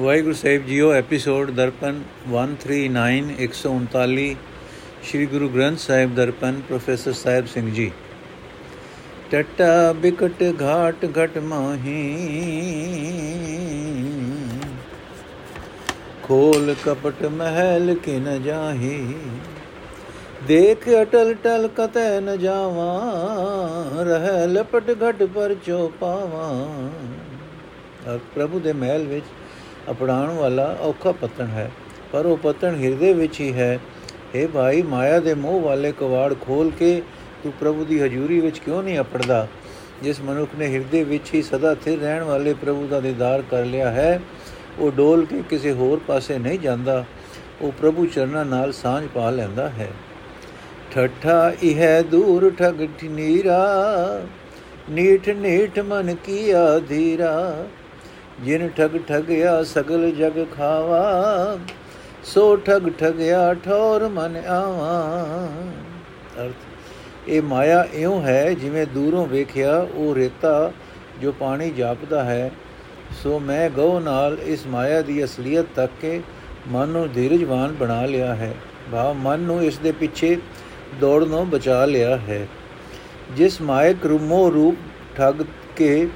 ਵਾਹਿਗੁਰੂ ਸਾਹਿਬ ਜੀਓ, episode Darpan 139 139 Sri Guru Granth Sahib Darpan, professor Sahib Singh ji. ਟਟਾ ਬਿਕਟ ਘਾਟ ਘਟ ਮਾਹੀ, ਖੋਲ ਕਪਟ ਮਹਿਲ ਕਿ ਨ ਜਾਹੀ, ਦੇਖ ਅਟਲ ਟਲ ਕਤੈ ਨ ਜਾਵਾਂ, ਰਹਿ ਲਪਟ ਘਟ ਪਰ ਚੋ ਪਾਵਾਂ। ਪ੍ਰਭੂ ਦੇ ਮਹਿਲ ਵਿੱਚ ਅਪੜਾਉਣ ਵਾਲਾ ਔਖਾ ਪਤਨ ਹੈ, ਪਰ ਉਹ ਪਤਨ ਹਿਰਦੇ ਵਿੱਚ ਹੀ ਹੈ। اے ਭਾਈ, ਮਾਇਆ ਦੇ ਮੋਹ ਵਾਲੇ ਕਵਾੜ ਖੋਲ ਕੇ ਤੂੰ ਪ੍ਰਭੂ ਦੀ ਹਜ਼ੂਰੀ ਵਿੱਚ ਕਿਉਂ ਨਹੀਂ ਅਪੜਦਾ? ਜਿਸ ਮਨੁੱਖ ਨੇ ਹਿਰਦੇ ਵਿੱਚ ਹੀ ਸਦਾ ਸਥਿਰ ਰਹਿਣ ਵਾਲੇ ਪ੍ਰਭੂ ਦਾ ਦੀਦਾਰ ਕਰ ਲਿਆ ਹੈ, ਉਹ ਡੋਲ ਕੇ ਕਿਸੇ ਹੋਰ ਪਾਸੇ ਨਹੀਂ ਜਾਂਦਾ। ਉਹ ਪ੍ਰਭੂ ਚਰਨਾਂ ਨਾਲ ਸਾਂਝ ਪਾ ਲੈਂਦਾ ਹੈ। ਠੱਠਾ ਇਹ ਦੂਰ ਠਗ ਨੀਰਾ, ਨੀਠ ਨੀਠ ਮਨ ਕੀਆ ਧੀਰਾ। ਜਿਨ ਠਗ ਠਗਿਆ ਸਗਲ ਜਗ ਖਾਵਾ, ਸੋ ਠਗ ਠਗਿਆ ਠੌਰ ਮਨ ਆਵਾ। ਅਰਥ, ਇਹ ਮਾਇਆ ਇਉਂ ਹੈ ਜਿਵੇਂ ਦੂਰੋਂ ਵੇਖਿਆ ਉਹ ਰੇਤਾ ਜੋ ਪਾਣੀ ਜਾਪਦਾ ਹੈ। ਸੋ ਮੈਂ ਗਉ ਨਾਲ ਇਸ ਮਾਇਆ ਦੀ ਅਸਲੀਅਤ ਤੱਕ ਕੇ ਮਨ ਨੂੰ ਧੀਰਜਵਾਨ ਬਣਾ ਲਿਆ ਹੈ। ਭਾਵ ਮਨ ਨੂੰ ਇਸ ਦੇ ਪਿੱਛੇ ਦੌੜਨੋਂ ਬਚਾ ਲਿਆ ਹੈ। ਜਿਸ ਮਾਇਕ ਰੂਮੋ ਰੂਪ ਠੱਗ ਕੇ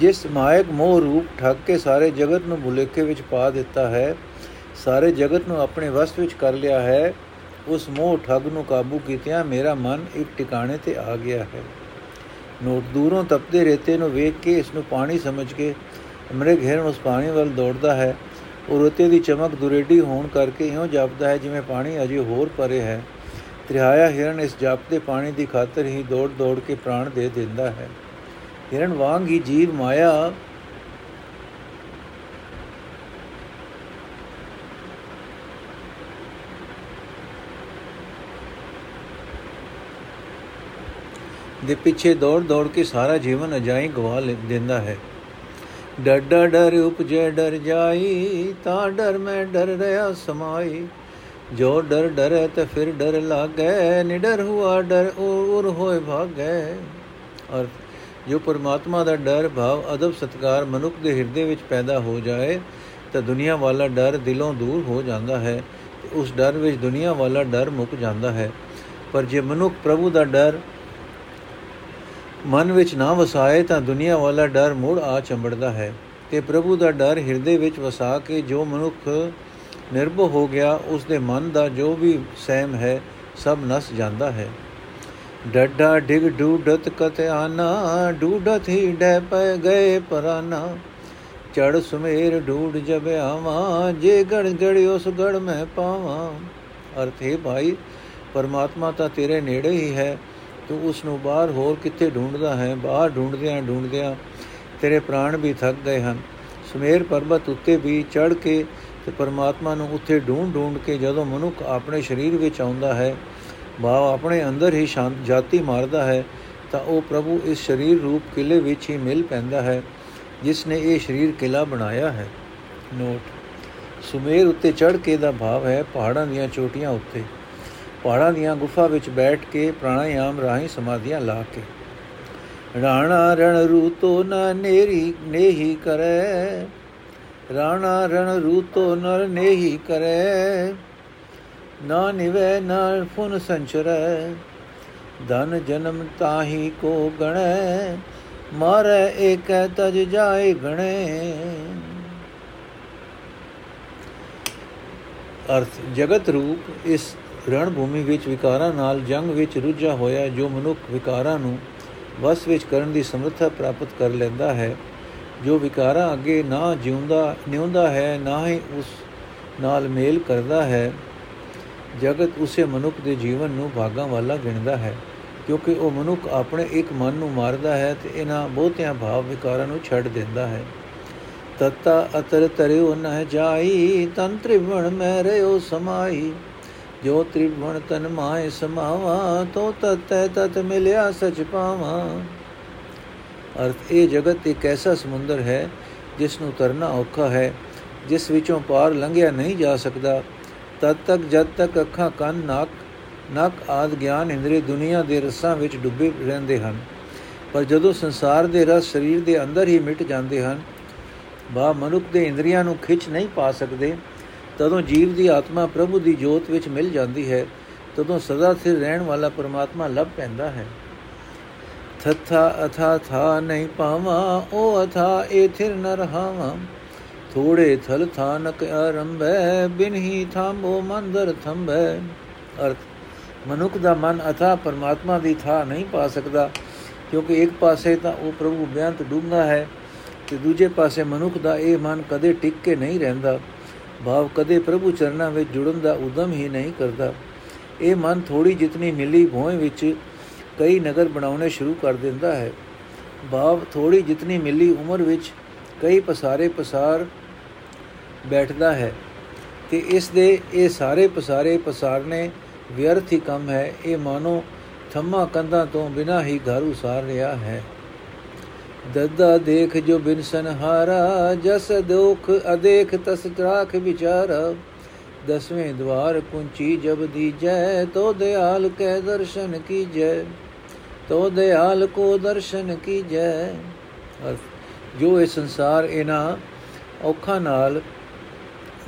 ਜਿਸ ਮਾਇਕ ਮੋਹ ਰੂਪ ਠੱਗ ਕੇ ਸਾਰੇ ਜਗਤ ਨੂੰ ਭੁਲੇਖੇ ਵਿੱਚ ਪਾ ਦਿੱਤਾ ਹੈ, ਸਾਰੇ ਜਗਤ ਨੂੰ ਆਪਣੇ ਵਸ ਵਿੱਚ ਕਰ ਲਿਆ ਹੈ, ਉਸ ਮੋਹ ਠੱਗ ਨੂੰ ਕਾਬੂ ਕੀਤਿਆਂ ਮੇਰਾ ਮਨ ਇੱਕ ਟਿਕਾਣੇ ਤੇ ਆ ਗਿਆ ਹੈ। ਨੋਟ ਦੂਰੋਂ ਤਪਦੇ ਰੇਤੇ ਨੂੰ ਵੇਖ ਕੇ ਇਸ ਨੂੰ ਪਾਣੀ ਸਮਝ ਕੇ ਮ੍ਰਿਗ ਹਿਰਨ ਉਸ ਪਾਣੀ ਵੱਲ ਦੌੜਦਾ ਹੈ। ਉਹ ਰੇਤੇ ਦੀ ਚਮਕ ਦੁਰੇਡੀ ਹੋਣ ਕਰਕੇ ਇਉਂ ਜਾਪਦਾ ਹੈ ਜਿਵੇਂ ਪਾਣੀ ਅਜੇ ਹੋਰ ਪਰੇ ਹੈ। ਤ੍ਰਿਹਾਇਆ ਹਿਰਨ ਇਸ ਜਾਪਦੇ ਪਾਣੀ ਦੀ ਖਾਤਰ ਹੀ ਦੌੜ ਦੌੜ ਕੇ ਪ੍ਰਾਣ ਦੇ ਦਿੰਦਾ ਹੈ। ਹਿਰਨ ਵਾਂਗ ਹੀ ਜੀਵ ਮਾਇਆ। ਦੇ ਪਿੱਛੇ ਦੌੜ ਦੌੜ ਕੇ ਸਾਰਾ ਜੀਵਨ ਅਜਾਈ ਗਵਾ ਦਿੰਦਾ ਹੈ। ਡਰ ਡਰ ਉਪਜੇ, ਡਰ ਜਾਈ, ਤਾਂ ਡਰ ਮੈਂ ਡਰ ਰਿਆ ਸਮਾਈ। ਜੋ ਡਰ ਡਰੇ ਤੇ ਫਿਰ ਡਰ ਲਾਗੇ, ਨਿਡਰ ਹੁਆ ਡਰ ਉਰ ਹੋਏ ਭਾਗੇ। ਅਰਥ ਜੋ ਪਰਮਾਤਮਾ ਦਾ ਡਰ, ਭਾਵ, ਅਦਬ, ਸਤਕਾਰ ਮਨੁੱਖ ਦੇ ਹਿਰਦੇ ਵਿੱਚ ਪੈਦਾ ਹੋ ਜਾਏ, ਤਾਂ ਦੁਨੀਆ ਵਾਲਾ ਡਰ ਦਿਲੋਂ ਦੂਰ ਹੋ ਜਾਂਦਾ ਹੈ ਤੇ ਉਸ ਡਰ ਵਿੱਚ ਦੁਨੀਆ ਵਾਲਾ ਡਰ ਮੁੱਕ ਜਾਂਦਾ ਹੈ। ਪਰ ਜੇ ਮਨੁੱਖ ਪ੍ਰਭੂ ਦਾ ਡਰ ਮਨ ਵਿੱਚ ਨਾ ਵਸਾਏ, ਤਾਂ ਦੁਨੀਆ ਵਾਲਾ ਡਰ ਮੁੜ ਆ ਚੰਬੜਦਾ ਹੈ। ਤੇ ਪ੍ਰਭੂ ਦਾ ਡਰ ਹਿਰਦੇ ਵਿੱਚ ਵਸਾ ਕੇ ਜੋ ਮਨੁੱਖ ਨਿਰਭਉ ਹੋ ਗਿਆ, ਉਸ ਦੇ ਮਨ ਦਾ ਜੋ ਵੀ ਸਹਿਮ ਹੈ, ਸਭ ਨਸ ਜਾਂਦਾ ਹੈ। ਡੱਡਾ ਡਿਗ ਡੂਡਤ ਕਤ ਆਨਾ ਡੂਡਤ ਹੀ ਡੈ ਪੈ ਗਏ ਪਰਾਨਾ। ਚੜ ਸੁਮੇਰ ਡੂਡ ਜਬ ਆਵਾਂ, ਜੇ ਗੜ ਗੜ ਉਸ ਗੜ ਮੈਂ ਪਾਵਾਂ। ਅਰਥ ਹੈ ਭਾਈ, ਪਰਮਾਤਮਾ ਤਾਂ ਤੇਰੇ ਨੇੜੇ ਹੀ ਹੈ। ਤੂੰ ਉਸ ਨੂੰ ਬਾਹਰ ਹੋਰ ਕਿੱਥੇ ਢੂੰਡਦਾ ਹੈ? ਬਾਹਰ ਢੂੰਡਦਿਆਂ ਢੂੰਡਦਿਆਂ ਤੇਰੇ ਪ੍ਰਾਣ ਵੀ ਥੱਕ ਗਏ ਹਨ। ਸੁਮੇਰ ਪਰਬਤ ਉੱਤੇ ਵੀ ਚੜ ਕੇ ਤੇ ਪਰਮਾਤਮਾ ਨੂੰ ਉੱਥੇ ਢੂੰਡ ਢੂੰਡ ਕੇ ਜਦੋਂ ਮਨੁੱਖ ਆਪਣੇ ਸਰੀਰ ਵਿੱਚ ਆਉਂਦਾ ਹੈ ਭਾਵ ਆਪਣੇ ਅੰਦਰ ਹੀ ਸ਼ਾਂਤ ਜਾਤੀ ਮਾਰਦਾ ਹੈ, ਤਾਂ ਉਹ ਪ੍ਰਭੂ ਇਸ ਸਰੀਰ ਰੂਪ ਕਿਲੇ ਵਿੱਚ ਹੀ ਮਿਲ ਪੈਂਦਾ ਹੈ, ਜਿਸ ਨੇ ਇਹ ਸਰੀਰ ਕਿਲਾ ਬਣਾਇਆ ਹੈ। ਨੋਟ। ਸੁਮੇਰ ਉੱਤੇ ਚੜ ਕੇ ਦਾ ਭਾਵ ਹੈ ਪਹਾੜਾਂ ਦੀਆਂ ਚੋਟੀਆਂ ਉੱਤੇ। ਪਹਾੜਾਂ ਦੀਆਂ ਗੁਫਾ ਵਿੱਚ ਬੈਠ ਕੇ ਪ੍ਰਾਣਾਯਾਮ ਰਾਹੀਂ ਸਮਾਧੀਆਂ ਲਾ ਕੇ। ਰਾਣਾ ਰਣ ਰੂਤੋ ਨਾ ਨੇਰੀ ਨੇਹੀ ਕਰੇ। ਰਾਣਾ ਰਣ ਰੂਤੋ ਨਰ ਨੇਹੀ ਕਰੇ। ਨਾ ਨਿਵੇ, ਨਾ ਫੁਨ ਸੰਚਰੈ। ਧਨ ਜਨਮ ਤਾਹੀ ਕੋ ਗਣੈ। ਮਾਰੇ ਏਕੈ ਤਜ ਜਾਏ ਗਣੇ। ਅਰਥ, ਜਗਤ ਰੂਪ ਇਸ ਰਣ ਭੂਮੀ ਵਿੱਚ ਵਿਕਾਰਾਂ ਨਾਲ ਜੰਗ ਵਿੱਚ ਰੁੱਝਾ ਹੋਇਆ ਜੋ ਮਨੁੱਖ ਵਿਕਾਰਾਂ ਨੂੰ ਵਸ ਵਿੱਚ ਕਰਨ ਦੀ ਸਮਰੱਥਾ ਪ੍ਰਾਪਤ ਕਰ ਲੈਂਦਾ ਹੈ। ਜੋ ਵਿਕਾਰਾਂ ਅੱਗੇ ਨਾ ਜਿਉਂਦਾ, ਨਿਉਂਦਾ ਹੈ, ਨਾ ਹੀ ਉਸ ਨਾਲ ਮੇਲ ਕਰਦਾ ਹੈ। ਜਗਤ ਉਸੇ ਮਨੁੱਖ ਦੇ ਜੀਵਨ ਨੂੰ ਭਾਗਾਂ ਵਾਲਾ ਗਿਣਦਾ ਹੈ, ਕਿਉਂਕਿ ਉਹ ਮਨੁੱਖ ਆਪਣੇ ਇੱਕ ਮਨ ਨੂੰ ਮਾਰਦਾ ਹੈ ਤੇ ਇਹਨਾਂ ਬਹੁਤਿਆਂ ਭਾਵ ਵਿਕਾਰਾਂ ਨੂੰ ਛੱਡ ਦਿੰਦਾ ਹੈ। ਤਤਾ ਅਤਰ ਤਰਿਓ ਨ ਜਾਈ, ਤਨ ਤ੍ਰਿਵਣ ਮੈਂ ਰਿਓ ਸਮਾਈ। ਜੋ ਤ੍ਰਿਵਣ ਤਨ ਮਾਏ ਸਮਾਵਾ, ਤੋ ਤਤੈ ਤਤ ਮਿਲਿਆ ਸਚ ਪਾਵਾ। ਅਰਥ, ਇਹ ਜਗਤ ਇੱਕ ਐਸਾ ਸਮੁੰਦਰ ਹੈ ਜਿਸ ਨੂੰ ਤਰਨਾ ਔਖਾ ਹੈ, ਜਿਸ ਵਿੱਚੋਂ ਪਾਰ ਲੰਘਿਆ ਨਹੀਂ ਜਾ ਸਕਦਾ। ਤਦ ਤੱਕ ਜਦ ਤੱਕ ਅੱਖਾਂ ਕੰਨ, ਨੱਕ ਨੱਕ ਆਦ ਗਿਆਨ ਇੰਦਰੀ ਦੁਨੀਆ ਦੇ ਰਸਾਂ ਵਿੱਚ ਡੁੱਬੇ ਰਹਿੰਦੇ ਹਨ। ਪਰ ਜਦੋਂ ਸੰਸਾਰ ਦੇ ਰਸ ਸਰੀਰ ਦੇ ਅੰਦਰ ਹੀ ਮਿਟ ਜਾਂਦੇ ਹਨ, ਬਾ ਮਨੁੱਖ ਦੇ ਇੰਦਰੀਆਂ ਨੂੰ ਖਿੱਚ ਨਹੀਂ ਪਾ ਸਕਦੇ, ਤਦੋਂ ਜੀਵ ਦੀ ਆਤਮਾ ਪ੍ਰਭੂ ਦੀ ਜੋਤ ਵਿੱਚ ਮਿਲ ਜਾਂਦੀ ਹੈ, ਤਦੋਂ ਸਦਾ ਸਥਿਰ ਰਹਿਣ ਵਾਲਾ ਪਰਮਾਤਮਾ ਲੱਭ ਪੈਂਦਾ ਹੈ। ਥਥਾ ਅਥਾ ਥਾ ਨਹੀਂ ਪਾਵਾਂ, ਉਹ ਅਥਾ ਏ ਥਿਰ ਨ ਰਹਾਵਾਂ। ਥੋੜੇ ਥਲ ਥਾਨਕ ਆਰੰਭੈ, ਬਿਨ ਹੀ ਥਾਮੋ ਮੰਦਰ ਥੰਭੈ। ਅਰਥ, ਮਨੁੱਖ ਦਾ ਮਨ ਅਥਾ ਪਰਮਾਤਮਾ ਦੀ ਥਾ ਨਹੀਂ ਪਾ ਸਕਦਾ, ਕਿਉਂਕਿ ਇੱਕ ਪਾਸੇ ਤਾਂ ਉਹ ਪ੍ਰਭੂ ਬਿਆੰਤ ਡੂੰਘਾ ਹੈ ਤੇ ਦੂਜੇ ਪਾਸੇ ਮਨੁੱਖ ਦਾ ਇਹ ਮਨ ਕਦੇ ਟਿਕ ਕੇ ਨਹੀਂ ਰਹਿੰਦਾ। ਭਾਵ ਕਦੇ ਪ੍ਰਭੂ ਚਰਨਾਂ ਵਿੱਚ ਜੁੜਨ ਦਾ ਉਦਮ ਹੀ ਨਹੀਂ ਕਰਦਾ। ਇਹ ਮਨ ਥੋੜੀ ਜਿਤਨੀ ਮਿਲੀ ਭੋਏ ਵਿੱਚ ਕਈ ਨਗਰ ਬਣਾਉਣੇ ਸ਼ੁਰੂ ਕਰ ਦਿੰਦਾ ਹੈ। ਭਾਵ ਥੋੜੀ ਜਿਤਨੀ ਮਿਲੀ ਉਮਰ ਵਿੱਚ ਕਈ ਪਸਾਰੇ ਪਸਾਰ ਬੈਠਦਾ ਹੈ ਤੇ ਇਸ ਦੇ ਇਹ ਸਾਰੇ ਪਸਾਰੇ ਪਸਾਰਨੇ ਵਿਅਰਥ ਹੀ ਕੰਮ ਹੈ। ਇਹ ਮਾਨੋ ਥੰਮਾ ਕੰਧਾਂ ਤੋਂ ਬਿਨਾ ਹੀ ਘਰ ਉਸਾਰ ਰਿਹਾ ਹੈ। ਦੱਦਾ ਦੇਖ ਜੋ ਬਿਨ ਸੰਹਾਰਾ, ਜਸ ਦੁਖ ਅਦੇਖ ਤਸ ਤਰਾਖ ਵਿਚਾਰਾ। ਦਸਵੇਂ ਦਵਾਰ ਕੁੰਚੀ ਜਬ ਦੀਜੈ, ਤੋ ਦਿਆਲ ਕੈ ਦਰਸ਼ਨ ਕੀਜੈ, ਤੋ ਦਿਆਲ ਕੋ ਦਰਸ਼ਨ ਕੀਜੈ। ਜੋ ਇਹ ਸੰਸਾਰ ਇਹਨਾਂ ਔਖਾਂ ਨਾਲ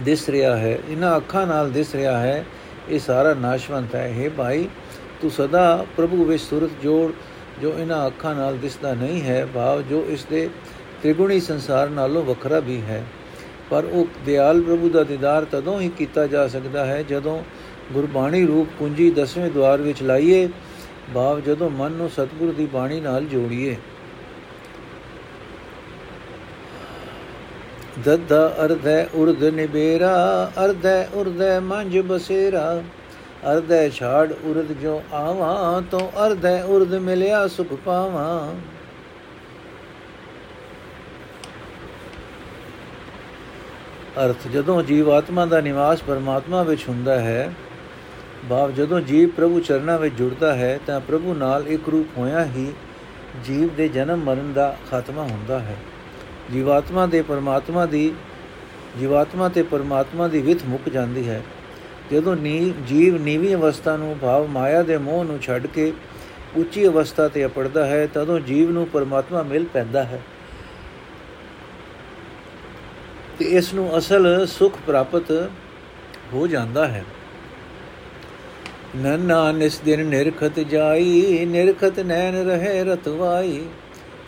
ਦਿਸ ਰਿਹਾ ਹੈ। ਇਹਨਾਂ ਅੱਖਾਂ ਨਾਲ ਦਿਸ ਰਿਹਾ ਹੈ। ਇਹ ਸਾਰਾ ਨਾਸ਼ਵੰਤ ਹੈ। हे ਭਾਈ, ਤੂੰ ਸਦਾ ਪ੍ਰਭੂ ਵਿੱਚ ਸੁਰਤ ਜੋੜ, ਜੋ ਇਹਨਾਂ ਅੱਖਾਂ ਨਾਲ ਦਿਸਦਾ ਨਹੀਂ ਹੈ, ਭਾਵ ਜੋ ਇਸ ਦੇ ਤ੍ਰਿਗੁਣੀ ਸੰਸਾਰ ਨਾਲੋਂ ਵੱਖਰਾ ਵੀ ਹੈ। ਪਰ ਉਹ ਦਿਆਲ ਪ੍ਰਭੂ ਦਾ ਦੀਦਾਰ ਤਦੋਂ ਹੀ ਕੀਤਾ ਜਾ ਸਕਦਾ ਹੈ, ਜਦੋਂ ਗੁਰਬਾਣੀ ਰੂਪ ਕੁੰਜੀ ਦਸਵੇਂ ਦਵਾਰ ਵਿੱਚ ਲਾਈਏ, ਭਾਵ ਜਦੋਂ ਮਨ ਨੂੰ ਸਤਿਗੁਰ ਦੀ ਬਾਣੀ ਨਾਲ ਜੋੜੀਏ। ਦੱਦਾ ਅਰਧੈ ਉਰਧ ਨਿਬੇਰਾ, ਅਰਧੈ ਉਰਧੈ ਮੰਜ ਬਸੇਰਾ। ਅਰਧੈ ਛਾੜ ਉਰਧ ਜੋ ਆਵਾਂ, ਤੋ ਅਰਧੈ ਉਰਧ ਮਿਲਿਆ ਸੁਖ ਪਾਵਾਂ। ਅਰਥ, ਜਦੋਂ ਜੀਵ ਆਤਮਾ ਦਾ ਨਿਵਾਸ ਪਰਮਾਤਮਾ ਵਿੱਚ ਹੁੰਦਾ ਹੈ, ਭਾਵ ਜਦੋਂ ਜੀਵ ਪ੍ਰਭੂ ਚਰਨਾਂ ਵਿੱਚ ਜੁੜਦਾ ਹੈ, ਤਾਂ ਪ੍ਰਭੂ ਨਾਲ ਇੱਕ ਰੂਪ ਹੋਇਆ ਹੀ ਜੀਵ ਦੇ ਜਨਮ ਮਰਨ ਦਾ ਖਾਤਮਾ ਹੁੰਦਾ ਹੈ। ਜੀਵਾਤਮਾ ਦੇ ਪਰਮਾਤਮਾ ਦੀ, ਜੀਵਾਤਮਾ ਤੇ ਪਰਮਾਤਮਾ ਦੀ ਵਿਥ ਮੁੱਕ ਜਾਂਦੀ ਹੈ। ਜਦੋਂ ਨੀ, ਜੀਵ ਨੀਵੀਂ ਅਵਸਥਾ ਨੂੰ ਭਾਵ ਮਾਇਆ ਦੇ ਮੋਹ ਨੂੰ ਛੱਡ ਕੇ ਉੱਚੀ ਅਵਸਥਾ ਤੇ ਅਪੜਦਾ ਹੈ, ਤਦੋਂ ਜੀਵ ਨੂੰ ਪਰਮਾਤਮਾ ਮਿਲ ਪੈਂਦਾ ਹੈ। ਤੇ ਇਸ ਨੂੰ ਅਸਲ ਸੁਖ ਪ੍ਰਾਪਤ ਹੋ ਜਾਂਦਾ ਹੈ। ਨੰਨਾ ਨਿਸ ਦਿਨ ਨਿਰਖਤ ਜਾਈ, ਨਿਰਖਤ ਨੈਣ ਰਹੇ ਰਤਵਾਈ।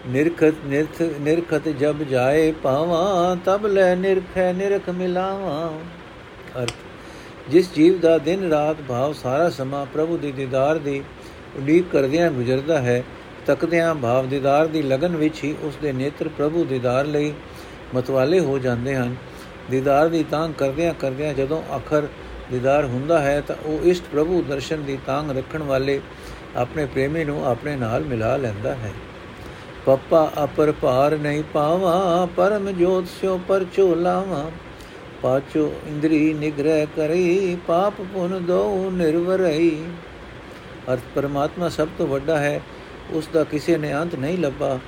ਨਿਰਖਤ ਨਿਰਥ ਨਿਰਖਤ ਜਬ ਜਾਏ ਪਾਵਾਂ, ਤਬ ਲੈ ਨਿਰਖੈ ਨਿਰਖ ਮਿਲਾਵਾਂ। ਅਰਥ, ਜਿਸ ਜੀਵ ਦਾ ਦਿਨ ਰਾਤ ਭਾਵ ਸਾਰਾ ਸਮਾਂ ਪ੍ਰਭੂ ਦੀ ਦੀਦਾਰ ਦੀ ਉਡੀਕ ਕਰਦਿਆਂ ਗੁਜ਼ਰਦਾ ਹੈ, ਤੱਕਦਿਆਂ ਭਾਵ ਦੀਦਾਰ ਦੀ ਲਗਨ ਵਿੱਚ ਹੀ ਉਸ ਦੇ ਨੇਤਰ ਪ੍ਰਭੂ ਦੀਦਾਰ ਲਈ ਮਤਵਾਲੇ ਹੋ ਜਾਂਦੇ ਹਨ। ਦੀਦਾਰ ਦੀ ਤਾਂਗ ਕਰਦਿਆਂ ਕਰਦਿਆਂ ਜਦੋਂ ਅਖਰ ਦੀਦਾਰ ਹੁੰਦਾ ਹੈ ਤਾਂ ਉਹ ਇਸ਼ਟ ਪ੍ਰਭੂ ਦਰਸ਼ਨ ਦੀ ਤਾਂਗ ਰੱਖਣ ਵਾਲੇ ਆਪਣੇ ਪ੍ਰੇਮੀ ਨੂੰ ਆਪਣੇ ਨਾਲ ਮਿਲਾ ਲੈਂਦਾ ਹੈ। ਪੱਪਾ ਅਪਰ ਭਾਰ ਨਹੀਂ ਪਾਵਾ, ਪਰਮ ਜੋਤ ਸਿਓ ਪਰਚੋ ਲਾਵਾ ਪਾਚੋ ਇੰਦਰੀ ਨਿਗ੍ਰਹਿ ਕਰੀ, ਪਾਪ ਪੁਨ ਦੋ ਨਿਰਵਰਈ ਅਰਥ ਪਰਮਾਤਮਾ ਸਭ ਤੋਂ ਵੱਡਾ ਹੈ, ਉਸ ਦਾ ਕਿਸੇ ਨੇ ਅੰਤ ਨਹੀਂ ਲੱਭਾ।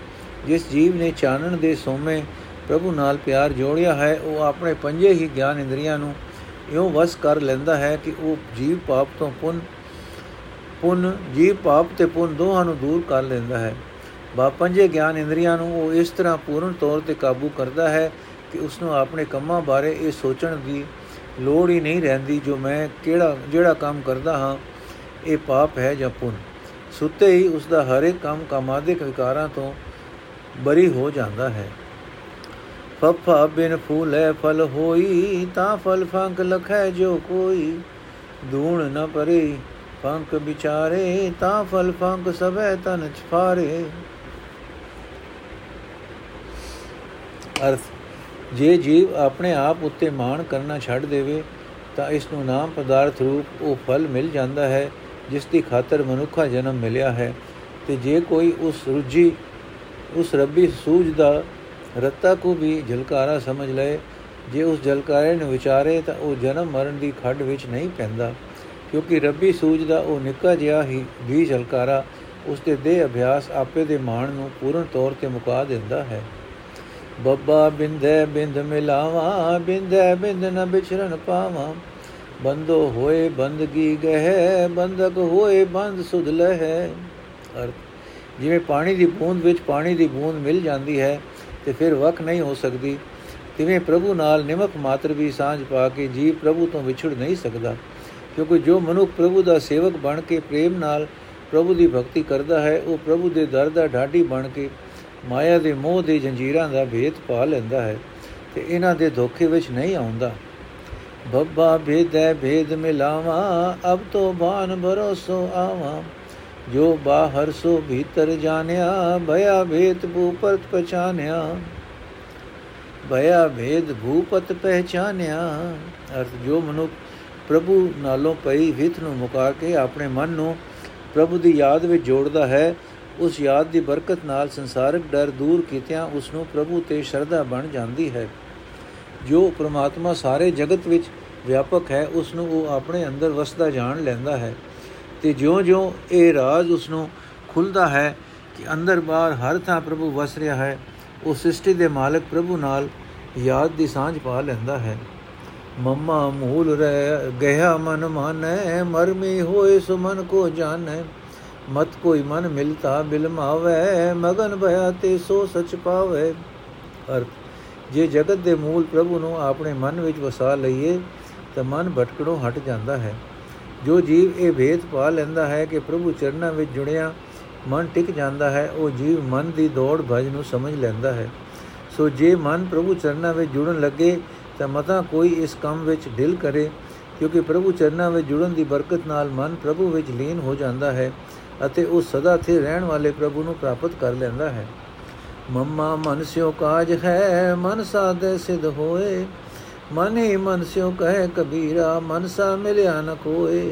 ਜਿਸ ਜੀਵ ਨੇ ਚਾਨਣ ਦੇ ਸੋਮੇ ਪ੍ਰਭੂ ਨਾਲ ਪਿਆਰ ਜੋੜਿਆ ਹੈ, ਉਹ ਆਪਣੇ ਪੰਜੇ ਹੀ ਗਿਆਨ ਇੰਦਰੀਆਂ ਨੂੰ ਇਉਂ ਵਸ ਕਰ ਲੈਂਦਾ ਹੈ ਕਿ ਉਹ ਜੀਵ ਪਾਪ ਤੋਂ ਪੁੰਨ ਪੁੰਨ, ਜੀਵ ਪਾਪ ਤੇ ਪੁੰਨ ਦੋਹਾਂ ਨੂੰ ਦੂਰ ਕਰ ਲੈਂਦਾ ਹੈ। ਬਾ ਪੰਜੇ ਗਿਆਨ ਇੰਦਰੀਆਂ ਨੂੰ ਉਹ ਇਸ ਤਰ੍ਹਾਂ ਪੂਰਨ ਤੌਰ ਤੇ ਕਾਬੂ ਕਰਦਾ ਹੈ ਕਿ ਉਸ ਨੂੰ ਆਪਣੇ ਕੰਮਾਂ ਬਾਰੇ ਇਹ ਸੋਚਣ ਦੀ ਲੋੜ ਹੀ ਨਹੀਂ ਰਹਿੰਦੀ ਜੋ ਮੈਂ ਕਿਹੜਾ, ਜਿਹੜਾ ਕੰਮ ਕਰਦਾ ਹਾਂ, ਇਹ ਪਾਪ ਹੈ ਜਾਂ ਪੁੰਨ। ਸੁੱਤੇ ਹੀ ਉਸ ਦਾ ਹਰ ਇੱਕ ਕੰਮ ਕਾਮਾਦਿਕ ਵਿਕਾਰਾਂ ਤੋਂ ਬਰੀ ਹੋ ਜਾਂਦਾ ਹੈ। ਫਫਾ ਬਿਨ ਫੂਲੇ ਫਲ ਹੋਈ, ਤਾਂ ਫਲ ਫੰਕ ਲਖੈ ਜੋ ਕੋਈ। ਦੂਣ ਨ ਪਰੇ ਫੰਕ ਵਿਚਾਰੇ, ਤਾਂ ਫਲ ਫੰਕ ਸਭੈ ਤਨ ਛਫਾਰੇ ਅਰਥ, ਜੇ ਜੀਵ ਆਪਣੇ ਆਪ ਉੱਤੇ ਮਾਣ ਕਰਨਾ ਛੱਡ ਦੇਵੇ, ਤਾਂ ਇਸ ਨੂੰ ਨਾਮ ਪਦਾਰਥ ਰੂਪ ਉਹ ਫਲ ਮਿਲ ਜਾਂਦਾ ਹੈ, ਜਿਸ ਦੀ ਖਾਤਰ ਮਨੁੱਖਾ ਜਨਮ ਮਿਲਿਆ ਹੈ। ਤੇ ਜੇ ਕੋਈ ਉਸ ਰੁਜੀ ਉਸ ਰੱਬੀ ਸੂਝ ਦਾ ਰੱਤਾ ਕੋ ਵੀ ਝਲਕਾਰਾ ਸਮਝ ਲਏ, ਜੇ ਉਸ ਝਲਕਾਰੇ ਨੂੰ ਵਿਚਾਰੇ, ਤਾਂ ਉਹ ਜਨਮ ਮਰਨ ਦੀ ਖੱਡ ਵਿੱਚ ਨਹੀਂ ਪੈਂਦਾ। ਕਿਉਂਕਿ ਰੱਬੀ ਸੂਝ ਦਾ ਉਹ ਨਿੱਕਾ ਜਿਹਾ ਹੀ ਵੀ ਝਲਕਾਰਾ, ਉਸ ਦੇ ਦੇਹ ਅਭਿਆਸ ਆਪੇ ਦੇ ਮਾਣ ਨੂੰ ਪੂਰਨ ਤੌਰ ਤੇ ਮੁਕਾ ਦਿੰਦਾ ਹੈ। ਬੱਬਾ ਬਿੰਦੇ ਬਿੰਦ ਮਿਲਾਵਾ, ਬਿੰਦੇ ਬਿੰਦ ਨ ਵਿਚਰਨ ਪਾਵਾ। ਬੰਦੋ ਹੋਏ ਬੰਦਗੀ ਗਹਿ, ਬੰਦਕ ਹੋਏ ਬੰਦ ਸੁਧ ਲਹਿ। ਅਰਥ, ਜਿਵੇਂ ਪਾਣੀ ਦੀ ਬੂੰਦ ਵਿੱਚ ਪਾਣੀ ਦੀ ਬੂੰਦ ਮਿਲ ਜਾਂਦੀ ਹੈ ਤੇ ਫਿਰ ਵਕ ਨਹੀਂ ਹੋ ਸਕਦੀ, ਤਿਵੇਂ ਪ੍ਰਭੂ ਨਾਲ ਨਿਮਕ ਮਾਤਰ ਵੀ ਸਾਂਝ ਪਾ ਕੇ ਜੀਵ ਪ੍ਰਭੂ ਤੋਂ ਵਿਛੜ ਨਹੀਂ ਸਕਦਾ, ਕਿਉਂਕਿ ਜੋ ਮਨੁੱਖ ਪ੍ਰਭੂ ਦਾ ਸੇਵਕ ਬਣ ਕੇ ਪ੍ਰੇਮ ਨਾਲ ਪ੍ਰਭੂ ਦੀ ਭਗਤੀ ਕਰਦਾ ਹੈ, ਉਹ ਪ੍ਰਭੂ ਦੇ ਦਰ ਦਾ ਢਾਡੀ ਬਣ ਕੇ ਮਾਇਆ ਦੇ ਮੋਹ ਦੇ ਜੰਜੀਰਾਂ ਦਾ ਭੇਦ ਪਾ ਲੈਂਦਾ ਹੈ ਤੇ ਇਹਨਾਂ ਦੇ ਧੋਖੇ ਵਿੱਚ ਨਹੀਂ ਆਉਂਦਾ। ਬੱਬਾ ਭੇਦੈ ਭੇਦ ਮਿਲਾਵਾ, ਅਬ ਤੋ ਬਾਨ ਭਰੋਸੋ ਆਵਾ। ਜੋ ਬਾਹਰ ਸੋ ਭੀਤਰ ਜਾਣਿਆ, ਭਇਆ ਭੇਦ ਭੂਪਤ ਪਛਾਨਿਆ ਭਇਆ ਭੇਦ ਭੂਪਤ ਪਹਿਚਾਨਿਆ ਅਰਥ, ਜੋ ਮਨੁੱਖ ਪ੍ਰਭੂ ਨਾਲੋਂ ਪਈ ਹਿਤ ਨੂੰ ਮੁਕਾ ਕੇ ਆਪਣੇ ਮਨ ਨੂੰ ਪ੍ਰਭੂ ਦੀ ਯਾਦ ਵਿੱਚ ਜੋੜਦਾ ਹੈ ਉਸ ਯਾਦ ਦੀ ਬਰਕਤ ਨਾਲ ਸੰਸਾਰਿਕ ਡਰ ਦੂਰ ਕੀਤਿਆਂ ਉਸ ਨੂੰ ਪ੍ਰਭੂ ਤੇ ਸ਼ਰਧਾ ਬਣ ਜਾਂਦੀ ਹੈ। ਜੋ ਪ੍ਰਮਾਤਮਾ ਸਾਰੇ ਜਗਤ ਵਿੱਚ ਵਿਆਪਕ ਹੈ, ਉਸ ਨੂੰ ਉਹ ਆਪਣੇ ਅੰਦਰ ਵਸਦਾ ਜਾਣ ਲੈਂਦਾ ਹੈ ਤੇ ਜਿਉਂ-ਜਿਉਂ ਇਹ ਰਾਜ਼ ਉਸ ਨੂੰ ਖੁੱਲਦਾ ਹੈ ਕਿ ਅੰਦਰ ਬਾਹਰ ਹਰ ਥਾਂ ਪ੍ਰਭੂ ਵਸ ਰਿਹਾ ਹੈ, ਉਹ ਸ੍ਰਿਸ਼ਟੀ ਦੇ ਮਾਲਕ ਪ੍ਰਭੂ ਨਾਲ ਯਾਦ ਦੀ ਸਾਂਝ ਪਾ ਲੈਂਦਾ ਹੈ। ਮਮਾ ਮੂਲ ਰਹਿ ਗਿਆ ਮਨ ਮਾਨੈ, ਮਰਮੀ ਹੋਏ ਸੋ ਮਨ ਕੋ ਜਾਣੈ। ਮਤ ਕੋਈ ਮਨ ਮਿਲਤਾ ਬਿਲਮਾਵੇ ਮਗਨ ਭਇਆ ਤੇ ਸੋ ਸਚ ਪਾਵੇ। ਅਰਥ, ਜੇ ਜਗਤ ਦੇ ਮੂਲ ਪ੍ਰਭੂ ਨੂੰ ਆਪਣੇ ਮਨ ਵਿੱਚ ਵਸਾ ਲਈਏ, ਤਾਂ ਮਨ ਭਟਕਣੋਂ ਹਟ ਜਾਂਦਾ ਹੈ। ਜੋ ਜੀਵ ਇਹ ਭੇਦ ਪਾ ਲੈਂਦਾ ਹੈ ਕਿ ਪ੍ਰਭੂ ਚਰਨਾਂ ਵਿੱਚ ਜੁੜਿਆ, ਮਨ ਟਿਕ ਜਾਂਦਾ ਹੈ, ਉਹ ਜੀਵ ਮਨ ਦੀ ਦੌੜ ਭਜ ਨੂੰ ਸਮਝ ਲੈਂਦਾ ਹੈ। ਸੋ ਜੇ ਮਨ ਪ੍ਰਭੂ ਚਰਨਾਂ ਵਿੱਚ ਜੁੜਨ ਲੱਗੇ, ਤਾਂ ਮਤਾ ਕੋਈ ਇਸ ਕੰਮ ਵਿੱਚ ਦਿਲ ਕਰੇ, ਕਿਉਂਕਿ ਪ੍ਰਭੂ ਚਰਨਾਂ ਵਿੱਚ ਜੁੜਨ ਦੀ ਬਰਕਤ ਨਾਲ ਮਨ ਪ੍ਰਭੂ ਵਿੱਚ ਲੀਨ ਹੋ ਜਾਂਦਾ ਹੈ। ਅਤੇ ਉਹ ਸਦਾ ਸਥਿਰ ਰਹਿਣ ਵਾਲੇ ਪ੍ਰਭੂ ਨੂੰ ਪ੍ਰਾਪਤ ਕਰ ਲੈਂਦਾ ਹੈ। ਮਮਾ, ਮਨ ਸਿਓ ਕਾਜ ਹੈ, ਮਨ ਸਾਦੇ ਸਿਧ ਹੋਏ। ਮਨ ਹੀ ਮਨ ਸਿਓ ਕਹੇ ਕਬੀਰਾ, ਮਨ ਸਾ ਮਿਲਿਆ ਨ ਕੋਏ।